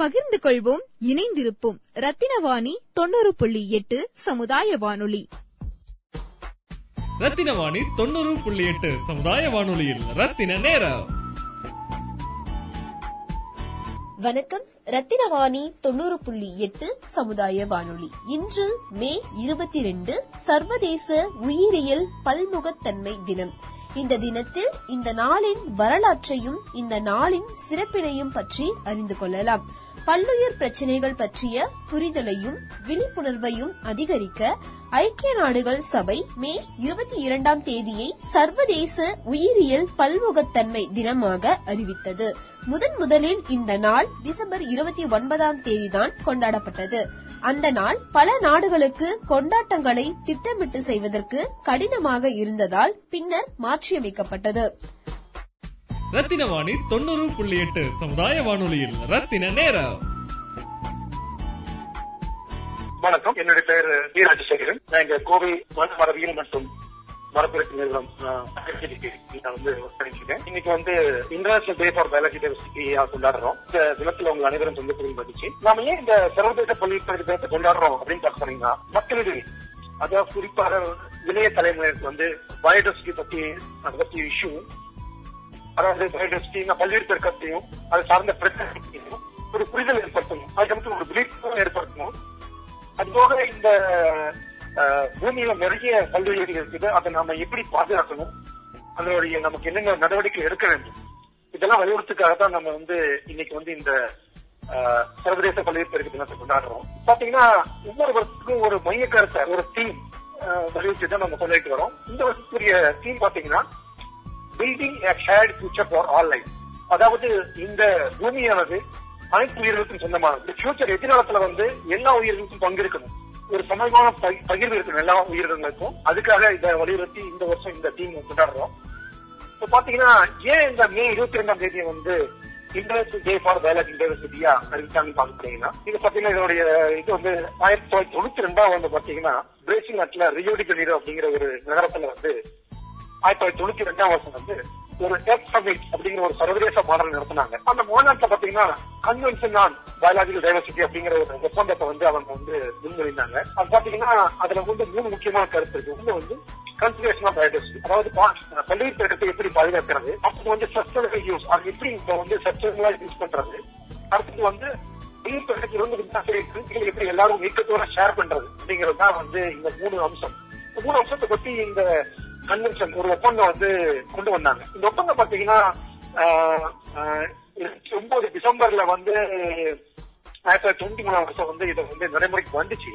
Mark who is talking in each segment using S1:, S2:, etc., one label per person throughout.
S1: பகிர்ந்து கொள்வோம் இணைந்திருப்போம். ரத்தினவாணி தொண்ணூறு புள்ளி எட்டு சமுதாய வானொலி
S2: ரத்தினவாணி தொண்ணூறு புள்ளி எட்டு சமுதாய வானொலியில் ரத்தின நேரம்.
S3: வணக்கம். ரத்தினவாணி தொண்ணூறு புள்ளி எட்டு சமுதாய வானொலி இன்று மே இருபத்தி ரெண்டு சர்வதேச உயிரியல் பல்முகத்தன்மை தினம். இந்த தினத்தில் இந்த நாளின் வரலாற்றையும் இந்த நாளின் சிறப்பினையும் பற்றி அறிந்து கொள்ளலாம். பல்லுயிர் பிரச்சினைகள் பற்றிய புரிதலையும் விழிப்புணர்வையும் அதிகரிக்க ஐக்கிய நாடுகள் சபை மே இருபத்தி இரண்டாம் தேதியை சர்வதேச உயிரியல் பல்முகத்தன்மை தினமாக அறிவித்தது. முதன் முதலில் இந்த நாள் டிசம்பர் இருபத்தி ஒன்பதாம் தேதிதான் கொண்டாடப்பட்டது. அந்த நாள் பல நாடுகளுக்கு கொண்டாட்டங்களை திட்டமிட்டு செய்வதற்கு கடினமாக இருந்ததால் பின்னர் மாற்றியமைக்கப்பட்டது.
S2: ரத்தின வாணி தொண்ணூறு புள்ளி எட்டு சமுதாய வானொலியில். ரத்தின நேரம்.
S4: வணக்கம். என்னுடைய பெயர் வி ராஜசேகரன் நான் இங்க கோவை மண் மரபியல் மற்றும் மரபிறப்பு நிறுவனம் நான் வந்து பண்ணிருக்கேன் இன்னைக்கு வந்து international day for biology diversity கொண்டாடுறோம். இந்த தினத்துல உங்க அனைவரும் சொந்த புரிந்து நாம ஏன் இந்த சர்வதேச பள்ளிப்படை தினத்தை கொண்டாடுறோம் அப்படின்னு பார்க்க போனீங்கன்னா மக்களிடையே அதாவது குறிப்பாக இளைய தலைமுறைக்கு வந்து பயோடைவர்சிட்டி பத்தி அதை பத்தி இஷ்யூ அதாவது பயோடைவர்சிட்டி பல்வேறு பெருக்கத்தையும் அது சார்ந்த பிரச்சனையும் ஒரு புரிதல் ஏற்படுத்தணும். அதுக்கு ஒரு விழிப்புணர்வு ஏற்படுத்தணும். அதுபோக இந்த பூமியில நிறைய கல்விகள் இருக்குது. அதை நாம எப்படி பாதுகாக்கணும்? அதனுடைய நமக்கு என்னென்ன நடவடிக்கை எடுக்க வேண்டும்? இதெல்லாம் வலியுறுத்துக்காக தான் நம்ம வந்து இன்னைக்கு வந்து இந்த சர்வதேச கல்வி பெருக்கு தினத்தை கொண்டாடுறோம். பாத்தீங்கன்னா ஒவ்வொரு வருஷத்துக்கும் ஒரு மைய கருத்தை ஒரு தீம் வலியுறுத்தி தான் நம்ம கொண்டாடிட்டு வரோம். இந்த வருஷத்துக்குரிய தீம் பாத்தீங்கன்னா பில்டிங் a shared future அதாவது இந்த பூமியானது அனைத்து உயிர்களுக்கும் சொந்தமானது. ஃபியூச்சர் எதிர்காலத்துல வந்து எல்லா உயிர்களுக்கும் பங்கிருக்கணும். ஒரு சமமான பகிர்வு இருக்கணும் எல்லா உயிரினங்களுக்கும் அதுக்காக இதை வலியுறுத்தி இந்த வருஷம் இந்த டீம் கொண்டாடுறோம். இப்போ பாத்தீங்கன்னா ஏன் இந்த மே இருபத்தி ரெண்டாம் தேதியை வந்து இன்டர்நேஷனல் டே ஃபார் பயாலஜி டைவர்சிட்டியா அறிவிச்சாங்கன்னு பாத்துக்கிறீங்கன்னா இது பாத்தீங்கன்னா இதனுடைய இது வந்து ஆயிரத்தி தொள்ளாயிரத்தி தொண்ணூத்தி ரெண்டாவது வந்து பாத்தீங்கன்னா பிரேசில் நாட்டுல ரியோடி ஜெனீரோ அப்படிங்கிற ஒரு நகரத்துல வந்து ஆயிரத்தி தொள்ளாயிரத்தி தொண்ணூத்தி ரெண்டாம் வருஷம் வந்து ஒரு டெக் சமிட் அப்படிங்கிற ஒரு சர்வதேச மாநாடு நடத்தினாங்க. அந்த மாநாட்டில் பாத்தீங்கன்னா கன்வென்ஷன் ஆன் பயாலஜிக்கல் டைவர்சிட்டி அப்படிங்கிற ஒரு ஒப்பந்தத்தை வந்து அவங்க வந்து முன்மொழிந்தாங்க. அது பாத்தீங்கன்னா அதுல வந்து மூணு முக்கியமான கருத்து இருக்கு. ஒண்ணு வந்து கன்சர்வேஷன் ஆஃப் பயோடைவர்சிட்டி அதாவது பள்ளி திட்டத்தை எப்படி பாதுகாக்கிறது? அப்புறம் வந்து சஸ்டைனபிள் யூஸ் அது எப்படி இப்ப வந்து சஸ்டைனபிளா யூஸ் பண்றது? அடுத்தது வந்து இருந்து கிருமிகளை எப்படி எல்லாரும் இயக்கத்தோட ஷேர் பண்றது? அப்படிங்கிறது தான் வந்து இந்த மூணு அம்சம். மூணு அம்சத்தை பத்தி இந்த கன்வென்ஷன் ஒரு ஒப்பந்தம் வந்து கொண்டு வந்தாங்க. இந்த ஒப்பந்தம் பாத்தீங்கன்னா ஆஹ், ஆஹ், இருபத்தி ஒன்பது டிசம்பர்ல வந்து ஆயிரத்தி தொள்ளாயிரத்தி தொண்ணூத்தி மூணாம் வருஷம் வந்து இதை வந்து நடைமுறைக்கு வந்துச்சு.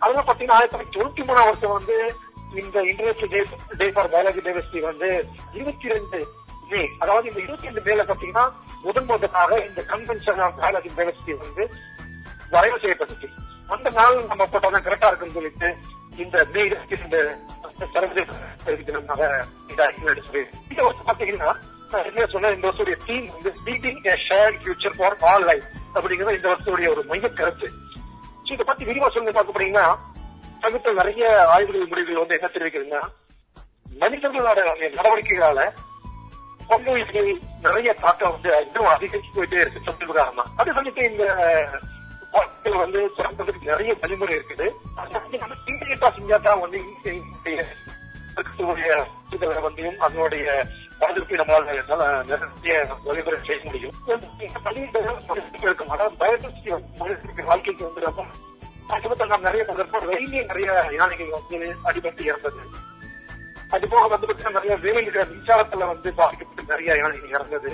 S4: அதெல்லாம் பாத்தீங்கன்னா ஆயிரத்தி தொள்ளாயிரத்தி தொண்ணூத்தி மூணாம் வருஷம் வந்து இந்த international day day for biology diversity வந்து இருபத்தி ரெண்டு மே அதாவது இந்த இருபத்தி ரெண்டு மேல பாத்தீங்கன்னா முதன் முதலாக இந்த கன்வென்ஷன் ஆஃப் பயாலஜி டைவர்சிட்டி வந்து வரைவு செய்யப்பட்டுச்சு. அந்த நாள் நம்ம போட்டோம்னா கரெக்டா இருக்குன்னு சொல்லிட்டு இந்த மே இருபத்தி ரெண்டு தினமாக இதாகி பாத்தீங்கன்னா என்ன சொன்ன இந்த வருஷத்துடைய தீம் வந்து பீட்டிங் அப்படிங்கிறது இந்த வருஷத்துடைய ஒரு மைய கருத்து இதை பத்தி விரிவா பார்க்க போனீங்கன்னா சமீபத்தில் நிறைய ஆய்வுகள் முடிவுகள் வந்து என்ன தெரிவிக்கிறதுன்னா மனிதர்களோட நடவடிக்கைகளால பல்லுயிர்கள் நிறைய தாக்கம் வந்து இன்னும் அதிகரிச்சு போயிட்டே இருக்கு சொல்லுறாங்க அது வந்துட்டு இந்த வாழ்க்கையில வந்து சிறந்ததுக்கு நிறைய வழிமுறை இருக்குது. அது செஞ்சா தான் வந்து இந்த அதனுடைய பாதிப்பை நம்மளால நிறைய வழிமுறை செய்ய முடியும். இருக்கும். அதாவது பயோடெக்சி மனிதனுக்கு வாழ்க்கைக்கு வந்து ரொம்ப சமீபத்தில் நாம் நிறைய பார்க்கிறோம் ரயிலே நிறைய யானைகள் வந்து அடிபட்டு இறந்தது. அது போக வந்து பாத்தீங்கன்னா நிறைய வேலையில் மின்சாரத்துல வந்து பாதிக்கப்பட்டு நிறைய யானைகள் இறந்தது.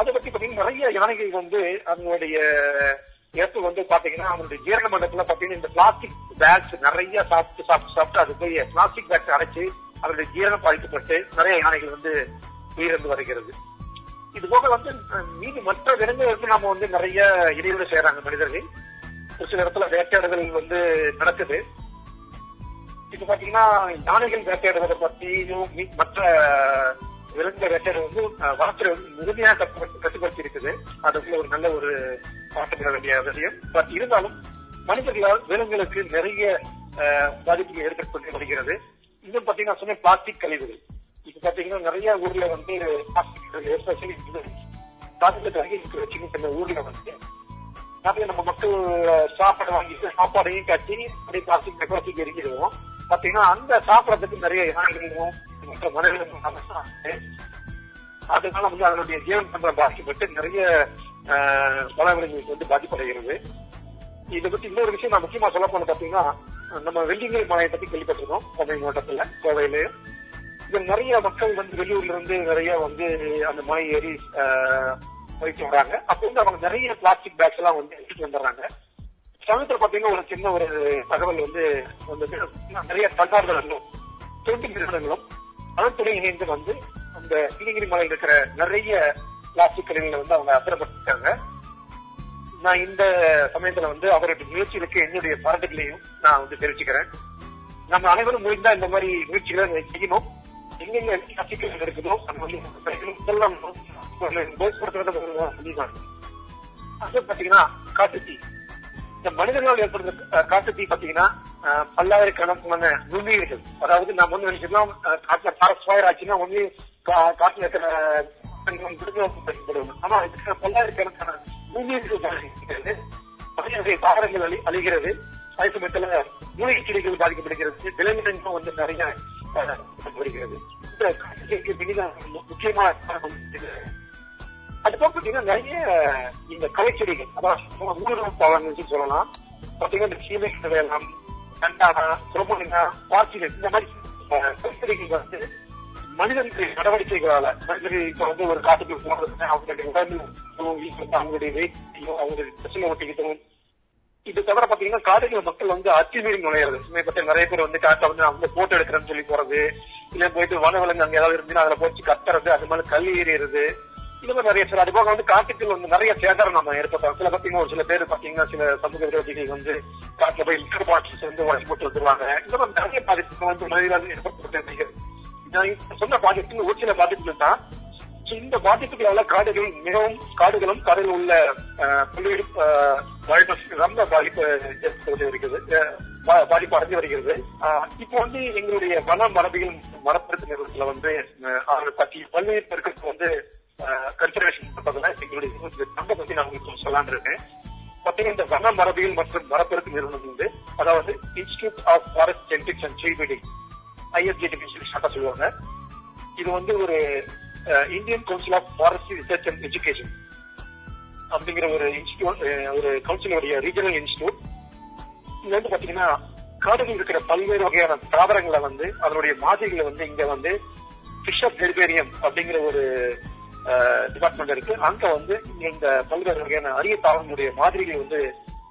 S4: அதை பத்தி பாத்தீங்கன்னா நிறைய யானைகள் வந்து அதனுடைய இறப்பு வந்து பாத்தீங்கன்னா அவங்களுடைய ஜீரண மண்டலத்துல பாத்தீங்கன்னா இந்த பிளாஸ்டிக் பேக்ஸ் நிறைய சாப்பிட்டு சாப்பிட்டு சாப்பிட்டு அது போய் பிளாஸ்டிக் பேக்ஸ் அரைச்சு அதனுடைய ஜீரணம் பாதிக்கப்பட்டு நிறைய யானைகள் வந்து உயிரிழந்து வருகிறது. இது போக வந்து மீது மற்ற விலங்குகளுக்கு நாம வந்து நிறைய இடைவெளி செய்யறாங்க மனிதர்கள். ஒரு சில இடத்துல வேட்டையாடுதல் வந்து நடக்குது. இப்ப பாத்தீங்கன்னா யானைகள் வேட்டையாடுவதை பத்தியும் மற்ற விலங்குகள் வெட்டர் வந்து அஹ், வந்து முழுமையாக கட்டுப்படுத்தி கட்டுப்படுத்தி இருக்குது அதுக்குள்ள ஒரு நல்ல ஒரு பாட்டுப்பட வேண்டிய விஷயம் பட் இருந்தாலும் மனிதர்களால் விலங்குகளுக்கு நிறைய அஹ், பாதிப்புகள் ஏற்பட்டு வருகிறது இன்னும் பாத்தீங்கன்னா சொன்ன பிளாஸ்டிக் கழிவுகள். இப்ப பாத்தீங்கன்னா நிறைய ஊர்ல வந்து பிளாஸ்டிக் எஸ்பெஷலி பிளாஸ்டிக் அருகே சின்ன சின்ன ஊர்ல வந்து நிறைய நம்ம மக்கள் சாப்பாடு வாங்கிட்டு சாப்பாடையும் கட்டி அப்படியே பிளாஸ்டிக் பிளாஸ்டிக் எரிக்கிடுவோம் பாத்தீங்கன்னா அந்த சாப்பிடறதுக்கு நிறைய யானைகளும் மற்ற மனிதர்களும் அதனால வந்து அதனுடைய ஜீவன் தந்திரம் பாதிக்கப்பட்டு நிறைய ஆஹ், வந்து பாதிப்படைகிறது. இதை பத்தி இன்னொரு விஷயம் நான் முக்கியமா சொல்ல போன பாத்தீங்கன்னா நம்ம வெள்ளிங்கிரி மலையை பத்தி கேள்விப்பட்டிருக்கோம் கோவை மாவட்டத்துல கோவையில. இது நிறைய மக்கள் வந்து வெளியூர்ல இருந்து நிறைய வந்து அந்த மலை ஏறி ஆஹ், போயிட்டு வராங்க. அப்ப வந்து அவங்க நிறைய பிளாஸ்டிக் பேக்ஸ் எல்லாம் வந்து எடுத்துட்டு வந்துடுறாங்க. சமயத்துல பாத்தீங்கன்னா ஒரு சின்ன ஒரு தகவல் வந்து வந்து நிறைய தன்னார்வலர்களும் தொண்டு நிறுவனங்களும் அதன் இணைந்து வந்து அந்த நீலகிரி மலையில் இருக்கிற நிறைய பிளாஸ்டிக் கழிவுகளை வந்து அவங்க அப்புறப்பட்டிருக்காங்க நான் இந்த சமயத்துல வந்து அவருடைய முயற்சிகளுக்கு என்னுடைய பாராட்டுகளையும் நான் வந்து தெரிவிச்சுக்கிறேன். நம்ம அனைவரும் முடிந்தா இந்த மாதிரி முயற்சிகளை செய்யணும். எங்கெங்க பிளாஸ்டிக் இருக்குதோ அந்த வந்து இதெல்லாம் அது பாத்தீங்கன்னா காட்டு தீ இந்த மனிதர்களால் ஏற்படுற அஹ், காட்டு தீ பாத்தீங்கன்னா பல்லாயிரக்கணக்கான நுண்ணுயிர்கள். அதாவது நம்ம வந்து நினைச்சோம் காட்டுல ஃபாரஸ்ட் ஃபயர் ஆச்சுன்னா ஒண்ணு காட்டுல இருக்கிற பயன்படுவோம் ஆனா இதுக்கு பல்லாயிரக்கணக்கான நுண்ணுயிர்கள் பாதிக்கிறது தாவரங்கள் அழி அழிகிறது. அதே சமயத்துல மூலிகை செடிகள் பாதிக்கப்படுகிறது. விலங்கினங்களும் வந்து நிறைய அஹ், வருகிறது. இந்த காட்டு தீக்கு முக்கியமான காரணம் அது போக பாத்தீங்கன்னா நிறைய இந்த கலைச்செடிகள் அதாவது ஊடுருவ பழங்கள் சொல்லலாம். பாத்தீங்கன்னா இந்த சீமை வேளாண் கண்டானா குரோமோனினா பாசிகள் இந்த மாதிரி கலைச்செடிகள் வந்து மனிதனுடைய நடவடிக்கைகளால மனிதர்கள் இப்ப வந்து ஒரு காட்டுக்கு போறது அவங்களுடைய உடல் அவங்களுடைய வெயிட்டையும் அவங்களுடைய பிரச்சனை ஒட்டிக்கிட்டும் இது தவிர பாத்தீங்கன்னா காடுகள் மக்கள் வந்து அத்துமீறி நுழையிறது. பற்றி நிறைய பேர் வந்து காட்டை வந்து அவங்க போட்டோ எடுக்கிறேன்னு சொல்லி போறது இல்ல போயிட்டு வனவிலங்கு அங்க ஏதாவது இருந்துச்சுன்னா அதுல போச்சு கத்துறது அது மாதிரி கல் ஏறிடுறது. இது மாதிரி நிறைய சில அது போக வந்து காட்டுக்குள் வந்து நிறைய சேதாரம் நம்ம ஏற்பட்டோம். சில பாத்தீங்கன்னா ஒரு சில பேர் பாத்தீங்கன்னா சில சமூக விரோதிகள் வந்து காட்டுல போய் லிட்டர் பாட்டில்ஸ் வந்து உடச்சு போட்டு வந்துருவாங்க. இந்த மாதிரி நிறைய பாதிப்பு வந்து மனிதர்கள் ஏற்பட்டு நான் சொன்ன பாதிப்பு ஒரு சில பாதிப்புகள் தான். இந்த பாதிப்புகளால காடுகள் மிகவும் காடுகளும் கடலில் உள்ள அஹ், ரொம்ப பாதிப்பு ஏற்படுத்தி வருகிறது. அஹ், பா- பாதிப்பு அடைஞ்சு வருகிறது. இப்போ வந்து எங்களுடைய வன மரபியல் மரப்பெருத்து நிறுவனத்துல வந்து அஹ், பற்றி பல்வேறு பெருக்கிறதுக்கு வந்து கன்சர்வேஷன் பண்றதுல எங்களுடைய நம்ப பத்தி நான் உங்களுக்கு சொல்லலாம்னு இருக்கேன். பாத்தீங்கன்னா இந்த வன மரபியல் மற்றும் மரப்பெருக்கு நிறுவனம் வந்து அதாவது institute of forest genetics and tree breeding IFGT ஷார்ட்டா சொல்லுவாங்க. இது வந்து ஒரு Indian council of forest research and education அப்படிங்கிற ஒரு இன்ஸ்டியூட் ஒரு கவுன்சிலுடைய ரீஜனல் இன்ஸ்டியூட் இங்க வந்து பாத்தீங்கன்னா காடுகள் இருக்கிற பல்வேறு வகையான தாவரங்களை வந்து அதனுடைய மாதிரிகளை வந்து இங்க வந்து பிஷப் ஹெர்பேரியம் அப்படிங்கிற ஒரு டிபார்ட்மெண்ட் இருக்கு. அங்க வந்து இந்த பல்வேறு வகையான அரிய தாவரங்களுடைய மாதிரிகளை வந்து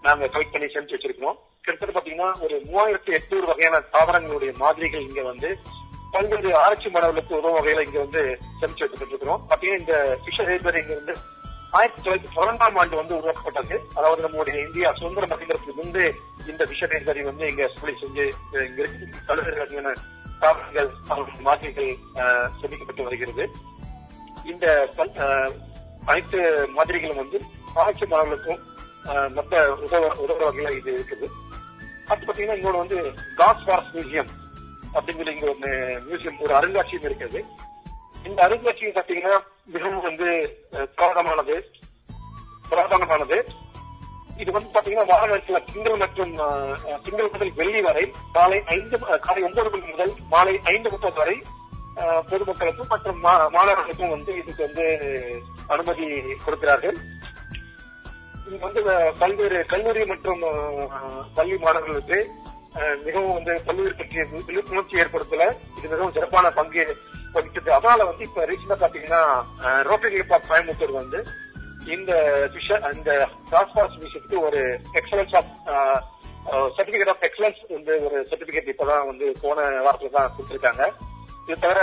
S4: நாங்க கலெக்ட் பண்ணி சேமிச்சு வச்சிருக்கோம் கிட்டத்தட்ட பாத்தீங்கன்னா ஒரு மூவாயிரத்தி எட்நூறு வகையான தாவரங்களுடைய மாதிரிகள் இங்க வந்து பல்வேறு ஆராய்ச்சி மாணவர்களுக்கு உதவும் வகையில இங்க வந்து சேமிச்சு வச்சுட்டு இருக்கிறோம் பாத்தீங்கன்னா இந்த ஃபிஷர் ஹெர்பேரி இங்க வந்து ஆயிரத்தி தொள்ளாயிரத்தி பதினொன்றாம் ஆண்டு வந்து உருவாக்கப்பட்டது. அதாவது நம்முடைய இந்தியா சுதந்திரம் அப்படிங்கிறதுக்கு முன்பு இந்த விஷய ஹெர்பேரி வந்து இங்க ஸ்கூலி செஞ்சு இங்க இருக்கு. பல்வேறு வகையான தாவரங்கள் அவர்களுடைய மாதிரிகள் அஹ், சேமிக்கப்பட்டு வருகிறது. இந்த அனைத்து மாதிரிகளும் வந்து ஆராய்ச்சி மாணவர்களுக்கும் மொத்த உதவ உதவுற வகையில இது இருக்குது. அடுத்து பாத்தீங்கன்னா இன்னொரு வந்து காஸ் வார்ஸ் மியூசியம் அப்படிங்கிற இங்க ஒரு மியூசியம் ஒரு அருங்காட்சியம் இருக்குது. இந்த அருங்காட்சியம் பாத்தீங்கன்னா மிகவும் வந்து அஹ், புராதனமானது புராதனமானது இது வந்து பாத்தீங்கன்னா வார நேரத்துல திங்கள் மற்றும் திங்கள் முதல் வெள்ளி வரை காலை ஐந்து காலை ஒன்பது மணி முதல் மாலை ஐந்து முப்பது வரை பொதுமக்களுக்கும் மற்றும் மா- மாணவர்களுக்கும் வந்து இதுக்கு வந்து அனுமதி கொடுக்கிறார்கள். இது வந்து பல்வேறு கல்லூரி மற்றும் பள்ளி மாணவர்களுக்கு மிகவும் வந்து கல்லூரி பற்றிய விழிப்புணர்ச்சி ஏற்படுத்தல. இது மிகவும் சிறப்பான பங்கு வகித்தது அதனால வந்து இப்ப ரீசெண்டா பாத்தீங்கன்னா ரோட்டரி பார்க் கோயம்புத்தூர் வந்து இந்த விஷ- இந்த டாஸ்பாஸ் விஷயத்துக்கு ஒரு excellence of certificate of excellence வந்து ஒரு சர்டிபிகேட் இப்பதான் வந்து போன வாரத்துல தான் கொடுத்திருக்காங்க. இது தவிர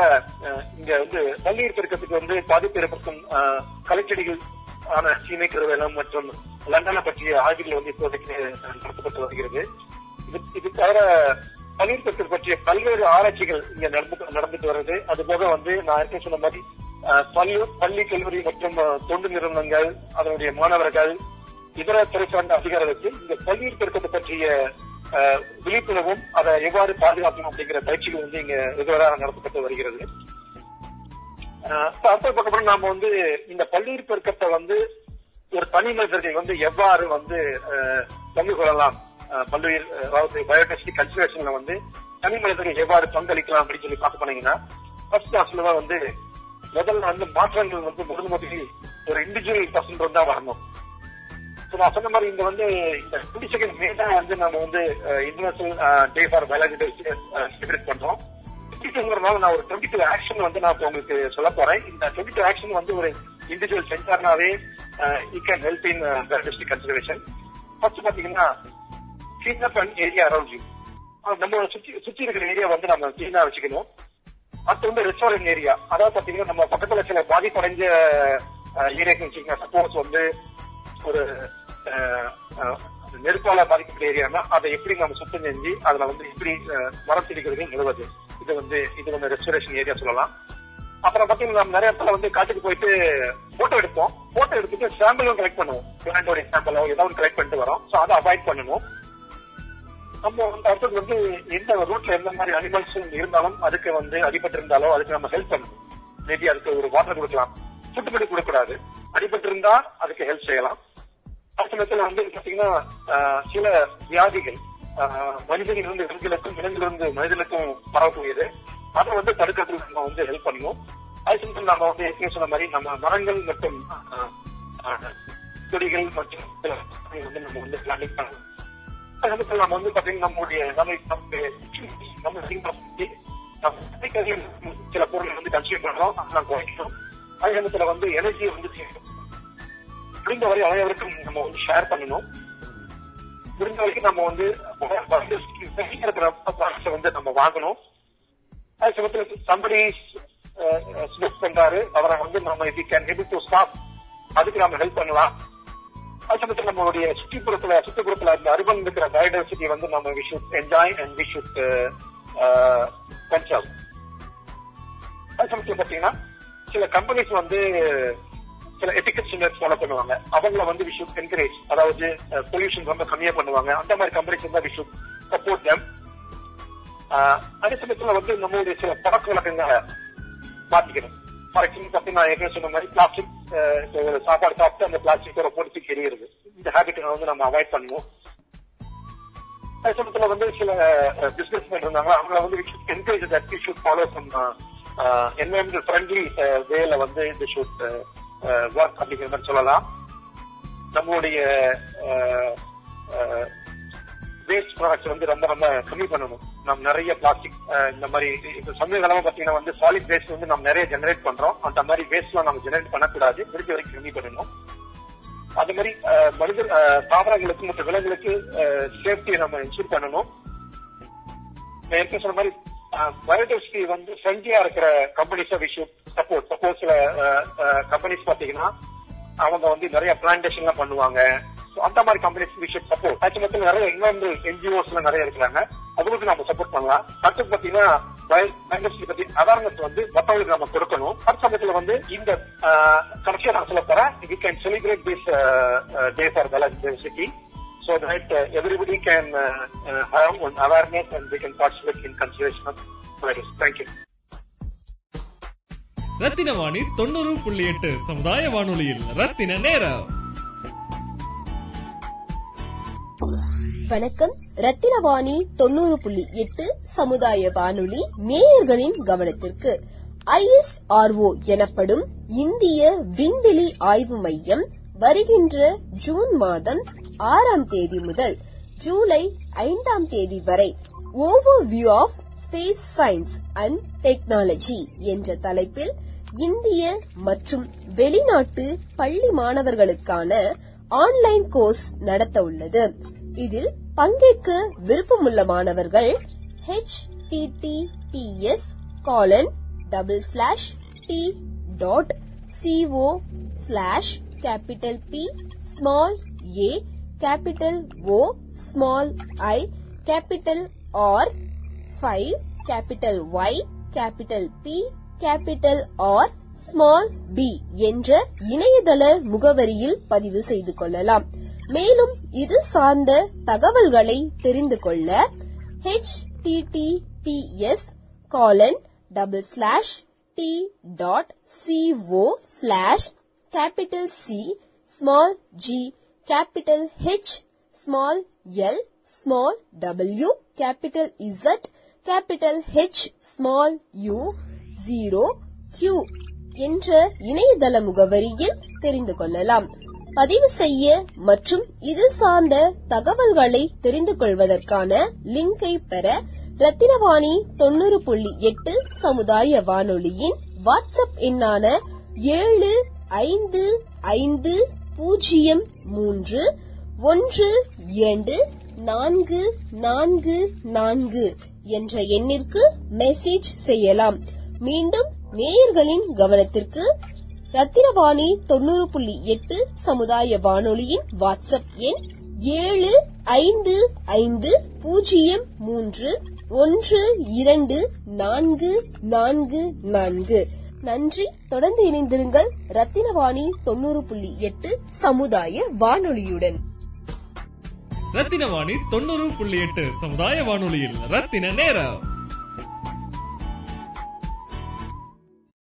S4: அஹ், இங்க வந்து பள்ளியில் பெருக்கத்துக்கு வந்து பாதிப்பு ஏற்படுத்தும் கலைச்செடிகள் ஆன சீமை கருவேலம் மற்றும் லண்டனை பற்றிய ஆய்வுகள் வந்து இப்போதைக்கு நடத்தப்பட்டு வருகிறது. இது இது தவிர பன்னீர் பெருக்கம் பற்றிய பல்வேறு ஆராய்ச்சிகள் இங்க நடந்து நடந்துட்டு வருது. அது போக வந்து நான் ஏற்கனவே சொன்ன மாதிரி பள்ளி பள்ளி கல்லூரி மற்றும் தொண்டு நிறுவனங்கள் அதனுடைய மாணவர்கள் இதர துறை சார்ந்த அதிகாரிகளுக்கு இந்த பன்னீர் பெருக்கத்தை பற்றிய விழிப்புணர்வும் அதை எவ்வாறு பாதுகாக்கணும் அப்படிங்கிற பயிற்சிகள் வந்து இங்க ரெகுலராக நடத்தப்பட்டு வருகிறது. அப்புறம் நாம வந்து இந்த பள்ளியில் பெருக்கத்தை வந்து ஒரு தனி மனிதர்கள் வந்து எவ்வாறு வந்து பங்கு கொள்ளலாம்? பல்லுயிர் அதாவது பயோடெஸ்டிக் கன்சர்வேஷன்ல வந்து தனி மனிதர்கள் எவ்வாறு பங்களிக்கலாம் அப்படின்னு சொல்லி பார்க்க போனீங்கன்னா ஃபர்ஸ்ட் கிளாஸ்ல தான் வந்து முதல்ல வந்து மாற்றங்கள் வந்து முதல் முதலில் ஒரு இண்டிவிஜுவல் பர்சன் தான் வரணும். நான் சொன்ன மாதிரி இந்த வந்து இந்த டுவெண்ட்டி செகண்ட் மே தான் வந்து நம்ம வந்து international day for biology celebrate பண்றோம். டுவெண்ட்டிங்கிறதுனால நான் ஒரு டுவெண்ட்டி டூ ஆக்ஷன் வந்து நான் இப்போ உங்களுக்கு சொல்ல போறேன். இந்த டுவெண்ட்டி டூ ஆக்ஷன் வந்து ஒரு individual சென்டர்னாவே you can help in biodiversity conservation first பாத்தீங்கன்னா clean up and area around you நம்ம சுத்தி சுத்தி இருக்கிற ஏரியா வந்து நம்ம கிளீனா வச்சுக்கணும். அடுத்து வந்து ரெஸ்டாரண்ட் ஏரியா அதாவது பாத்தீங்கன்னா நம்ம பக்கத்துல சில பாதிப்படைஞ்ச ஏரியாக்கு வச்சுக்கோங்க. சப்போஸ் வந்து ஒரு நெருப்பால பாதிக்கப்பட்ட ஏரியானா அதை எப்படி நம்ம சுத்தம் செஞ்சு அதுல வந்து எப்படி மரம் செடிக்கிறது நிறுவது? இது வந்து இது வந்து ரெஸ்டரேஷன் ஏரியா சொல்லலாம். அப்புறம் பாத்தீங்கன்னா நம்ம நிறைய இடத்துல வந்து காட்டுக்கு போயிட்டு போட்டோ எடுப்போம். போட்டோ எடுத்துட்டு சாம்பிளும் கலெக்ட் பண்ணுவோம். பிளான்டோட சாம்பிளோ ஏதாவது கலெக்ட் பண்ணிட்டு வரோம். சோ அதை அவாய்ட் பண்ணணும். நம்ம வந்து அடுத்தது வந்து எந்த ரூட்ல எந்த மாதிரி அனிமல்ஸ் இருந்தாலும் அதுக்கு வந்து அடிபட்டு இருந்தாலோ அதுக்கு நம்ம ஹெல்ப் பண்ணணும். மேபி அதுக்கு ஒரு வாட்டர் கொடுக்கலாம். ஃபுட் பண்ணி கொடுக்கக்கூடாது. அடிபட்டு இருந்தா அதுக்கு ஹெல்ப் செய்யலாம். அதே வந்து பாத்தீங்கன்னா ஆஹ், சில வியாதிகள் ஆஹ், மனிதனிலிருந்து விலங்குகளுக்கும் விலங்கிலிருந்து மனிதனுக்கும் பரவக்கூடியது. அதை வந்து தடுக்கிறதுக்கு நம்ம வந்து ஹெல்ப் பண்ணுவோம். அது சமயத்தில் நம்ம வந்து ஏற்கனவே சொன்ன மாதிரி நம்ம மரங்கள் மற்றும் ஆஹ், ஆஹ், செடிகள் மற்றும் வந்து நம்ம வந்து பிளானிங் பண்ணணும் சமயத்தில் நம்ம வந்து பாத்தீங்கன்னா நம்மளுடைய நம்ம நம்ம அதிகப்படுத்தி நம்ம சில பொருளை வந்து கன்சியூம் பண்றோம் அதெல்லாம் குறைக்கணும். அதே சமயத்துல வந்து எனர்ஜியை வந்து முடிந்தவரை வரை அனைவருக்கும் நம்ம வந்து ஷேர் பண்ணணும். முடிந்த வரைக்கும் நம்ம வந்து ப்ராடக்ட்ஸை வந்து நம்ம வாங்கணும். அதே சமயத்தில் சம்படி ஸ்மித் பண்றாரு அவரை வந்து நம்ம இது கேன் ஹெல்ப் டு ஸ்டாப் அதுக்கு நம்ம ஹெல்ப் பண்ணலாம். அதே சமயத்தில் நம்மளுடைய சுற்றுப்புறத்துல சுற்றுப்புறத்துல இந்த அருபன் இருக்கிற பயோடைவர்சிட்டி வந்து நம்ம we should enjoy and we should conserve அதே சமயத்தில் பாத்தீங்கன்னா சில கம்பெனிஸ் வந்து சில எத்திக்கல் ஸ்டாண்டர்ட்ஸ் ஃபாலோ பண்ணுவாங்க. அவங்கள வந்து விஷயம் என்கரேஜ் அதாவது பொல்யூஷன் ரொம்ப கம்மியா பண்ணுவாங்க. அந்த மாதிரி கம்பெனிஸ் தான் விஷயம் சப்போர்ட் டேம் அதே சமயத்துல வந்து நம்மளுடைய சில பழக்க வழக்கங்களை மாத்திக்கணும். ஃபார் எக்ஸாம்பிள் பார்த்தீங்கன்னா நான் ஏற்கனவே சொன்ன மாதிரி பிளாஸ்டிக் ஒரு சாப்பாடு சாப்பிட்டு அந்த பிளாஸ்டிக்கோட பொறுத்து எரியிறது இந்த ஹேபிட்டை வந்து நம்ம அவாய்ட் பண்ணுவோம். அதே சமயத்துல வந்து சில பிசினஸ் மேன் இருந்தாங்க அவங்கள வந்து encourage that we should follow some environmental friendly வேல வந்து இந்த ஷுட் ஒர்க் அப்படிங்கிற மாதிரி சொல்லலாம். நம்மளுடைய வேஸ்ட் ப்ராடக்ட்ஸ் வந்து ரொம்ப ரொம்ப கம்மி பண்ணணும். நம்ம நிறைய பிளாஸ்டிக் இந்த மாதிரி இப்ப சமீப காலமா பாத்தீங்கன்னா வந்து சாலிட் வேஸ்ட் வந்து நம்ம நிறைய ஜெனரேட் பண்றோம். அந்த மாதிரி வேஸ்ட்லாம் நம்ம ஜெனரேட் பண்ணக்கூடாது. முடிஞ்ச வரைக்கும் கம்மி பண்ணணும். அது மாதிரி மனித மனிதர் தாவரங்களுக்கு மற்ற விலங்குகளுக்கு சேஃப்டியை நம்ம இன்சூர் பண்ணணும். நான் ஏற்கனவே சொன்ன மாதிரி பயோடைவர்சிட்டி வந்து ஃப்ரெண்ட்லியா இருக்கிற கம்பெனிஸை வி சப்போர்ட் சப்போஸ் சில கம்பெனிஸ் பாத்தீங்கன்னா அவங்க வந்து நிறைய பிளான்டேஷன் எல்லாம் பண்ணுவாங்க. அந்த மாதிரி கம்பெனிஸ் வி ஷுட் சப்போர்ட் அது நிறைய இன்வென்டல் என்ஜிஓஸ் எல்லாம் நிறைய இருக்கிறாங்க. அவங்களுக்கு நம்ம சப்போர்ட் பண்ணலாம். அடுத்து பாத்தீங்கன்னா பயோடைவர்சிட்டி பத்தி அவேர்னஸ் வந்து மற்றவங்களுக்கு நம்ம கொடுக்கணும். அடுத்த சமயத்துல வந்து இந்த கடைசியா நான் சொல்ல போறேன். We can celebrate this day for biodiversity so that uh, everybody can uh, uh, have one awareness and they can participate in conservation of virus. Thank you.
S2: Rathina Vani தொண்ணூறு புள்ளி எட்டு சமுதாய வானொலியில் ரத்தின நேரம்
S3: வணக்கம் ரத்தினவாணி தொண்ணூறு புள்ளி எட்டு சமுதாய வானொலி நேயர்களின் கவனத்திற்கு ஐஎஸ்ஆர்ஓ எனப்படும் இந்திய விண்வெளி ஆய்வு மையம் வருகின்ற ஜூன் மாதம் ஆறாம் தேதி முதல் ஜூலை ஐந்தாம் தேதி வரை overview of space science and technology என்ற தலைப்பில் இந்திய மற்றும் வெளிநாட்டு பள்ளி மாணவர்களுக்கான ஆன்லைன் கோர்ஸ் நடத்த உள்ளது. இதில் பங்கேற்க விருப்பமுள்ள மாணவர்கள் https colon double slash T dot CO slash capital P small A capital O small I capital R five capital Y capital P capital R small P என்ற இணையதள முகவரியில் பதிவு செய்து கொள்ளலாம் மேலும் இது சார்ந்த தகவல்களை தெரிந்து கொள்ள H TTPS colon double slash T dot C O slash capital C small G capital H small l small w capital Z capital H small u 0 q என்ற இணையதள முகவரியில் தெரிந்து கொள்ளலாம். பதிவு செய்ய மற்றும் இது சார்ந்த தகவல்களை தெரிந்து கொள்வதற்கான லிங்கை பெற ரத்தினவாணி தொண்ணூறு புள்ளி எட்டு சமுதாய வானொலியின் வாட்ஸ்அப் எண்ணான ஏழு ஐந்து ஐந்து பூஜ்ஜியம் மூன்று ஒன்று இரண்டு நான்கு நான்கு நான்கு என்ற எண்ணிற்கு மெசேஜ் செய்யலாம். மீண்டும் நேயர்களின் கவனத்திற்கு ரத்தினவாணி தொண்ணூறு புள்ளி எட்டு சமுதாய வானொலியின் வாட்ஸ்அப் எண் ஏழு ஐந்து ஐந்து பூஜ்ஜியம் மூன்று ஒன்று இரண்டு நான்கு நான்கு நான்கு. நன்றி. தொடர்ந்து இணைந்திருங்கள் ரத்தினவாணி தொண்ணூறு புள்ளி எட்டு சமுதாய வானொலியுடன்.
S2: ரத்தினவாணி தொண்ணூறு புள்ளி எட்டு சமுதாய வானொலியில் ரத்தின நேரம்.